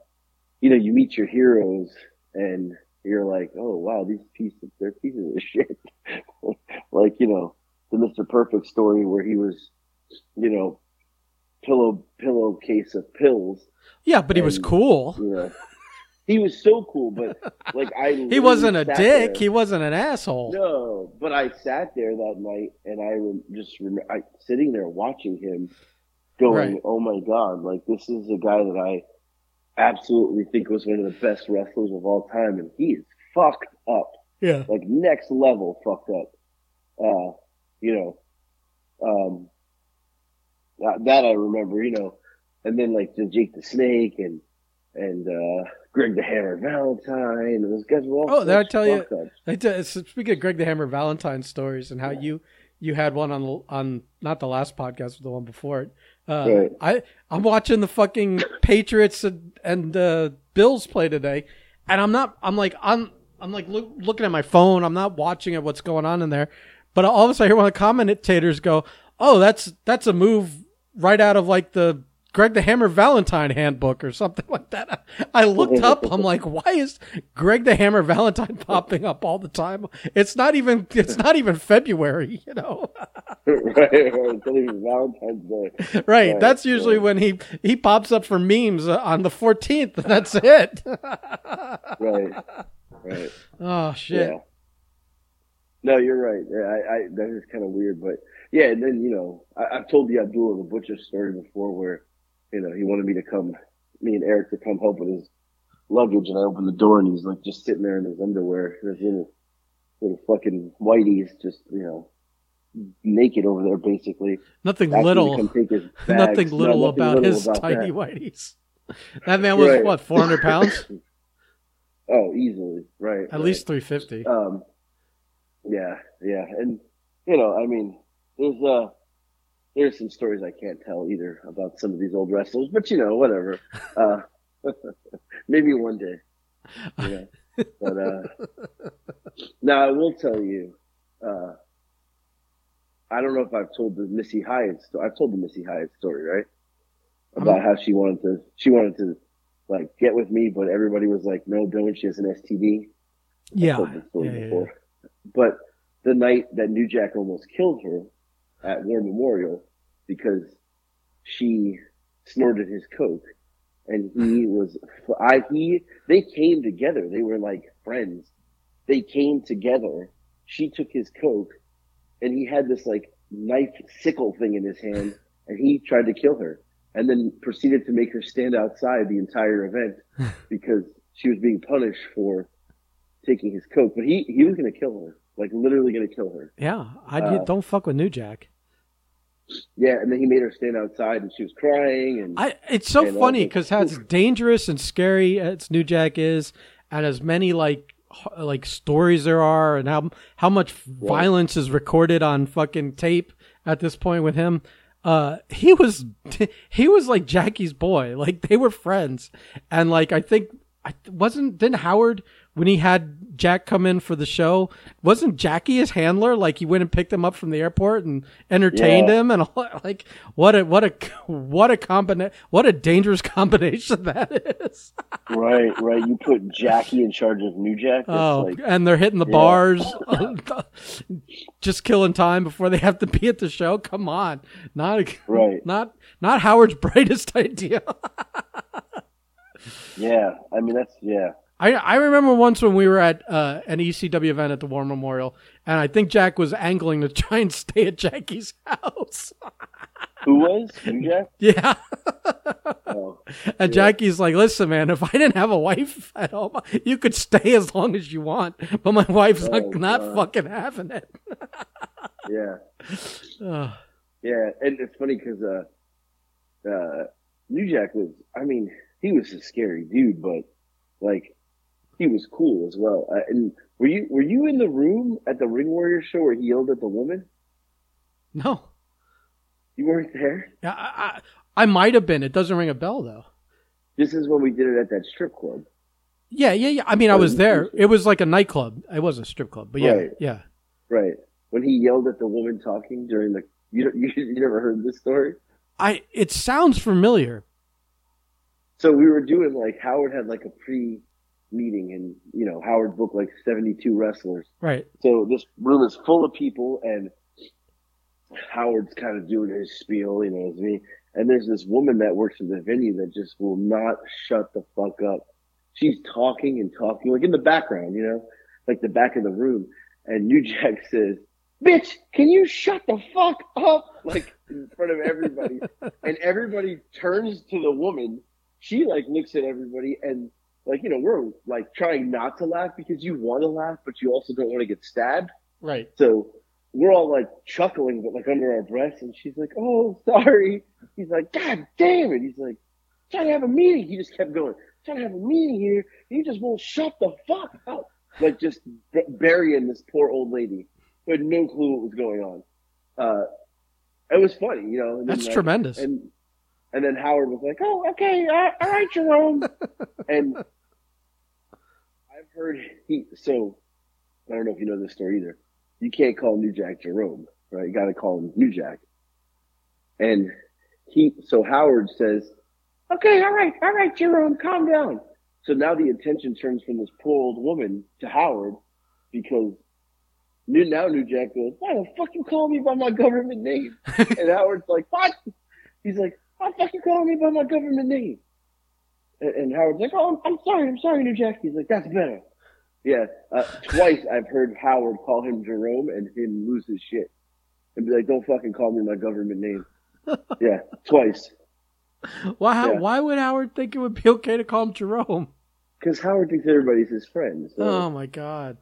you know, you meet your heroes and you're like, oh, wow, these pieces, they're pieces of shit. like, you know, the Mr. Perfect story where he was, you know, pillow, pillowcase of pills, yeah, but he was cool. you know. He was so cool, but like I, He wasn't a dick. there- He wasn't an asshole. no, but I sat there that night and I rem- just I sitting there watching him, going, Right. "Oh my god! Like this is a guy that I absolutely think was one of the best wrestlers of all time, and he is fucked up, Yeah. like next level fucked up. Uh, you know, um, that, that I remember, you know, and then like the Jake the Snake and and uh Greg the Hammer Valentine and those guys were all. Oh, did I tell you-. I t- speaking of Greg the Hammer Valentine stories and how you you had one on on not the last podcast, but the one before it. Uh, Right. I I'm watching the fucking Patriots and and uh, Bills play today, and I'm not. I'm like I'm I'm like look, looking at my phone. I'm not watching at what's going on in there, but all of a sudden I hear one of the commentators go, "Oh, that's that's a move right out of like the." Greg the Hammer Valentine handbook or something like that. I looked up. I'm like, why is Greg the Hammer Valentine popping up all the time? It's not even. It's not even February. You know. right, right. Even Valentine's Day. right. Right, That's usually right. when he he pops up for memes uh, on the 14th. That's it. Right, right. oh shit. Yeah. No, you're right. I, I that is kind of weird, but yeah. And then you know, I, I've told the Abdullah the Butcher story before, where you know he wanted me to come, me and Eric to come help with his luggage, and I opened the door, and he's like just sitting there in his underwear, his little little fucking whiteies, just you know, naked over there, basically. Nothing Asking little. come take his bags. Nothing No, little nothing about little his about tiny that. whiteys. That man was Right. what 400 pounds, Oh, easily, right? at right. least 350. Um, yeah, yeah, and you know, I mean, there's uh, there's some stories I can't tell either about some of these old wrestlers, but you know, whatever. Uh, maybe one day. You know, but uh, now I will tell you. Uh, I don't know if I've told the Missy Hyatt story. I've told the Missy Hyatt story, right? About how she wanted to, she wanted to, like, get with me, but everybody was like, "No, don't." She has an STD yeah. told this story Yeah, yeah, before. But the night that New Jack almost killed her at War Memorial because she snorted his coke, and he hmm. was I he they came together. They were like friends. They came together. She took his coke, and he had this like knife sickle thing in his hand, and he tried to kill her, and then proceeded to make her stand outside the entire event because she was being punished for taking his coke, but he he was gonna kill her, like literally gonna kill her. Yeah, I Uh, don't fuck with New Jack. Yeah, and then he made her stand outside, and she was crying, and I it's so And funny because as dangerous and scary as New Jack is, and as many like like stories there are, and how how much violence is recorded on fucking tape at this point with him. Uh, he was he was like Jackie's boy. Like they were friends, and like I think I wasn't didn't Howard when he had Jack come in for the show wasn't Jackie his handler? Like he went and picked him up from the airport and entertained Yeah. him, and all, like what a what a what a combina- what a dangerous combination that is. right, right. You put Jackie in charge of New Jack. Oh, like and they're hitting the Yeah. bars, just killing time before they have to be at the show. Come on, not Right. not not Howard's brightest idea. Yeah. I mean, that's yeah. I I remember once when we were at uh, an ECW event at the War Memorial, and I think Jack was angling to try and stay at Jackie's house. Who was New Jack? yeah, Oh, and Jackie's like, "Listen, man, if I didn't have a wife at home, you could stay as long as you want, but my wife's not Oh, not fucking having it." yeah, yeah. And it's funny because uh, uh, New Jack was. I mean, he was a scary dude, but like he was cool as well. Uh, and were you were you in the room at the Ring Warrior show where he yelled at the woman? no, You weren't there. I, I, I might have been. It doesn't ring a bell though. This is when we did it at that strip club. Yeah, yeah, yeah. I mean, I was there. It was like a nightclub. It was a strip club, but yeah, Right. yeah. Right. When he yelled at the woman talking during the you you, you never heard this story? I it sounds familiar. So we were doing like Howard had like a pre meeting and you know, Howard booked like seventy two wrestlers. Right. So this room is full of people and Howard's kind of doing his spiel, you know, as me. And there's this woman that works in the venue that just will not shut the fuck up. She's talking and talking, like in the background, you know, like the back of the room. And New Jack says, bitch, can you shut the fuck up? Like in front of everybody. and everybody turns to the woman. She like looks at everybody and like, you know, we're like trying not to laugh because you want to laugh, but you also don't want to get stabbed. Right. So we're all like chuckling, but like under our breaths. And she's like, "Oh, sorry." He's like, "God damn it!" He's like, "Trying to have a meeting." He just kept going, "Trying to have a meeting here." And you just won't shut the fuck up. Like just b- burying this poor old lady who had no clue what was going on. Uh, it was funny, you know. and then, That's like, tremendous. And and then Howard was like, "Oh, okay, all right, Jerome." and I've heard he. So I don't know if you know this story either. You can't call New Jack Jerome, right? You got to call him New Jack. And he. So Howard says, "Okay, all right, all right, Jerome, calm down." So now the attention turns from this poor old woman to Howard because New now New Jack goes, "Why the fuck you call me by my government name?" and Howard's like, "What?" He's like, "Why the fuck you calling me by my government name?" And, and Howard's like, "Oh, I'm, I'm sorry, I'm sorry, New Jack." He's like, "That's better." Yeah, uh, twice I've heard Howard call him Jerome and him lose his shit and be like, "Don't fucking call me my government name." yeah, twice. Why? how- yeah. Why would Howard think it would be okay to call him Jerome? Because Howard thinks everybody's his friend. So. Oh my god.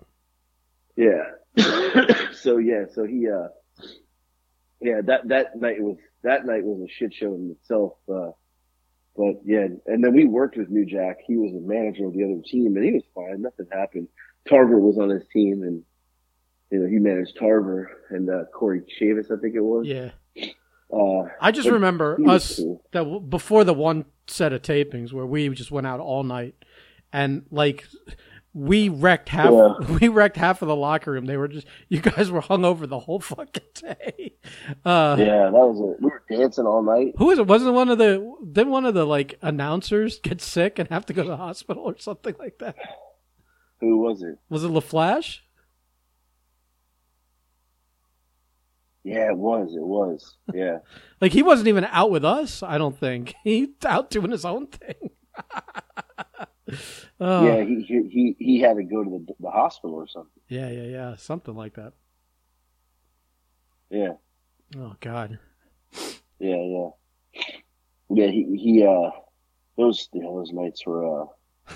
Yeah. so yeah, so he uh yeah, that that night was that night was a shit show in itself. Uh but yeah, and then we worked with New Jack. He was the manager of the other team and he was fine, nothing happened. Tarver was on his team and you know, he managed Tarver and uh Corey Chavis, I think it was. Yeah. Uh I just remember us cool. that w- before the one set of tapings where we just went out all night and like we wrecked half Yeah. we wrecked half of the locker room. They were just you guys were hung over the whole fucking day. Uh yeah, that was it. We were dancing all night. who was it? Wasn't one of the didn't one of the like announcers get sick and have to go to the hospital or something like that? Who was it? Was it LaFlash? Yeah, it was, it was. Yeah. Like he wasn't even out with us, I don't think. He's out doing his own thing. oh, yeah, he, he he had to go to the the hospital or something. yeah, yeah, yeah, something like that. Yeah. Oh God. Yeah, yeah, yeah. He he. Uh, those you know, those nights were. Uh,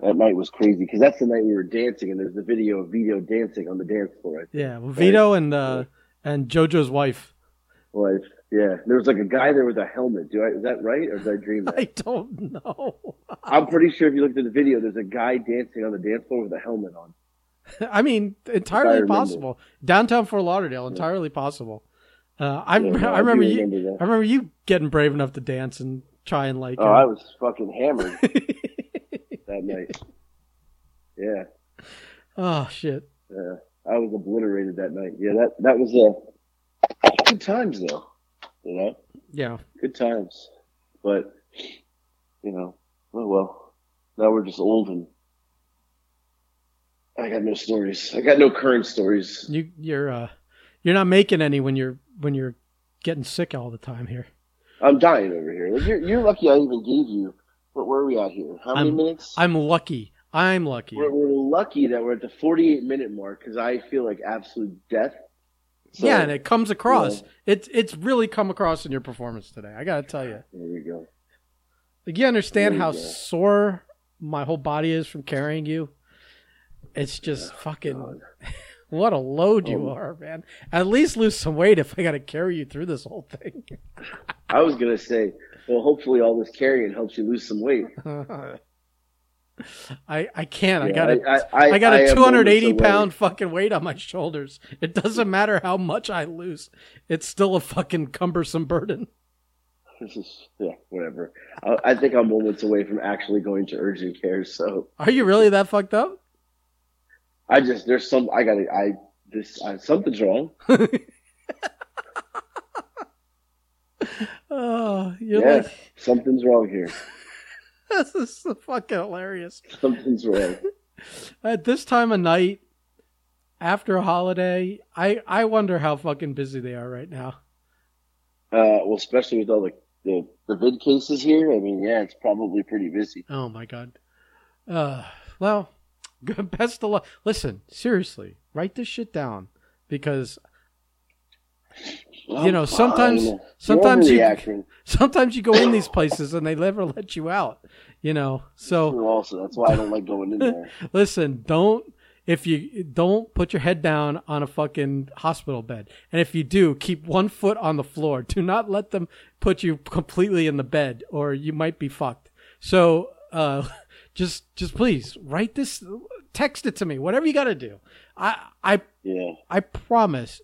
that night was crazy because that's the night we were dancing, and there's the video of Vito dancing on the dance floor. I think. Yeah, well, Vito and uh, and JoJo's wife. Like, yeah, there was like a guy there with a helmet. Do I is that right or did I dream that? I don't know. I'm pretty sure if you looked at the video, there's a guy dancing on the dance floor with a helmet on. I mean, entirely remember. possible. Downtown Fort Lauderdale, entirely possible. Uh, I Yeah, no, I remember do you. remember that. I remember you getting brave enough to dance and try and like. Oh, uh, I was fucking hammered that night. Yeah. oh shit. Yeah, I was obliterated that night. Yeah, that that was uh, good times though. You know, Yeah. good times. But you know, oh well. Now we're just old and I got no stories. I got no current stories. You you're uh you're not making any when you're when you're getting sick all the time here. I'm dying over here. Like, you're you're lucky I even gave you. What where are we at here? How many I'm- minutes? I'm lucky. I'm lucky. we're, we're lucky that we're at the 48 minute mark because I feel like absolute death. So, yeah, and it comes across. Yeah. It's it's really come across in your performance today. I got to tell you. there we go. Like you understand how go. sore my whole body is from carrying you. It's just oh, fucking what a load you Oh. are, man. At least lose some weight if I got to carry you through this whole thing. I was gonna say, well, hopefully all this carrying helps you lose some weight. I I can't. I Yeah, got a I, I, I got a am 280 moments away. fucking weight on my shoulders. It doesn't matter how much I lose. It's still a fucking cumbersome burden. This is yeah, whatever. I, I think I'm moments away from actually going to urgent care. So Are you really that fucked up? I just there's some I gotta I this I, something's wrong. Oh, you're yeah, like something's wrong here. this is fucking hilarious. Something's wrong. At this time of night, after a holiday, I I wonder how fucking busy they are right now. Uh, well, especially with all the, the the vid cases here. I mean, yeah, it's probably pretty busy. Oh my god. Uh, well, good best of luck. Listen, seriously, write this shit down because You know, I'm sometimes- fine. sometimes you- sometimes you go in these places and they never let you out. You know, so Also, that's why I don't like going in there. listen, don't if you don't put your head down on a fucking hospital bed, and if you do, keep one foot on the floor. Do not let them put you completely in the bed, or you might be fucked. So, uh, just just please write this, text it to me, whatever you got to do. I I Yeah. I promise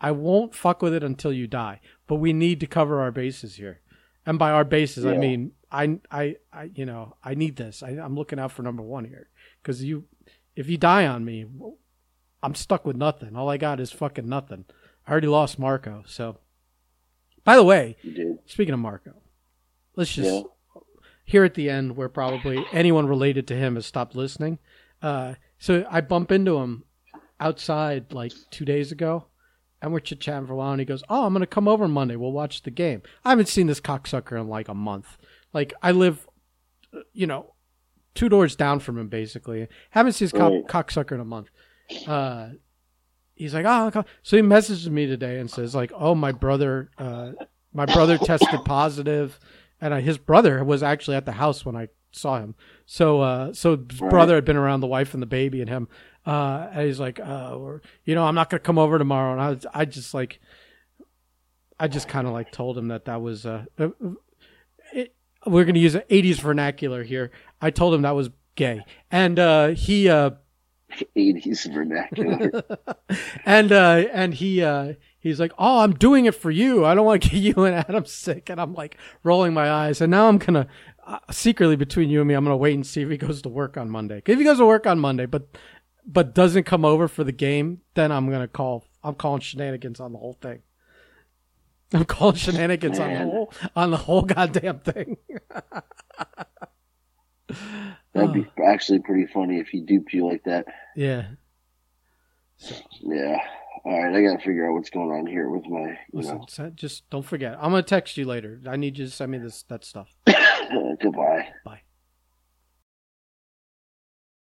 I won't fuck with it until you die. But we need to cover our bases here. And by our bases, I mean I, I, I, you know, I need this. I, I'm looking out for number one here because you, if you die on me, I'm stuck with nothing. All I got is fucking nothing. I already lost Marco. So, by the way, speaking of Marco, let's just Yeah. here at the end where probably anyone related to him has stopped listening. Uh, so I bump into him outside like two days ago, and we're chit chatting for a while. And he goes, "Oh, I'm gonna come over Monday. We'll watch the game." I haven't seen this cocksucker in like a month. Like I live, you know, two doors down from him basically. Haven't seen this cock- Right. cocksucker in a month. Uh, he's like, "Oh," co-" so he messages me today and says like, "Oh, my brother, uh, my brother tested and uh, his brother was actually at the house when I saw him. So, uh, so his brother had been around the wife and the baby and him. Uh, and he's like, uh, or, you know, I'm not gonna come over tomorrow. And I, was, I just like, I just kind of like told him that that was, uh, it, we're gonna use an '80s vernacular here. I told him that was gay, and uh, he, uh, 80s vernacular. and uh, and he uh, he's like, "Oh, I'm doing it for you. I don't want to get you and Adam sick." And I'm like rolling my eyes. And now I'm gonna uh, secretly between you and me, I'm gonna wait and see if he goes to work on Monday. If he goes to work on Monday, but but doesn't come over for the game, then I'm gonna call. I'm calling shenanigans on the whole thing. I'm calling shenanigans on the whole on the whole goddamn thing. That'd be actually pretty funny if he duped you like that. yeah. Yeah. All right, I gotta figure out what's going on here with my, Listen, so- just don't forget. I'm gonna text you later. I need you to send me this that stuff. Goodbye. Bye.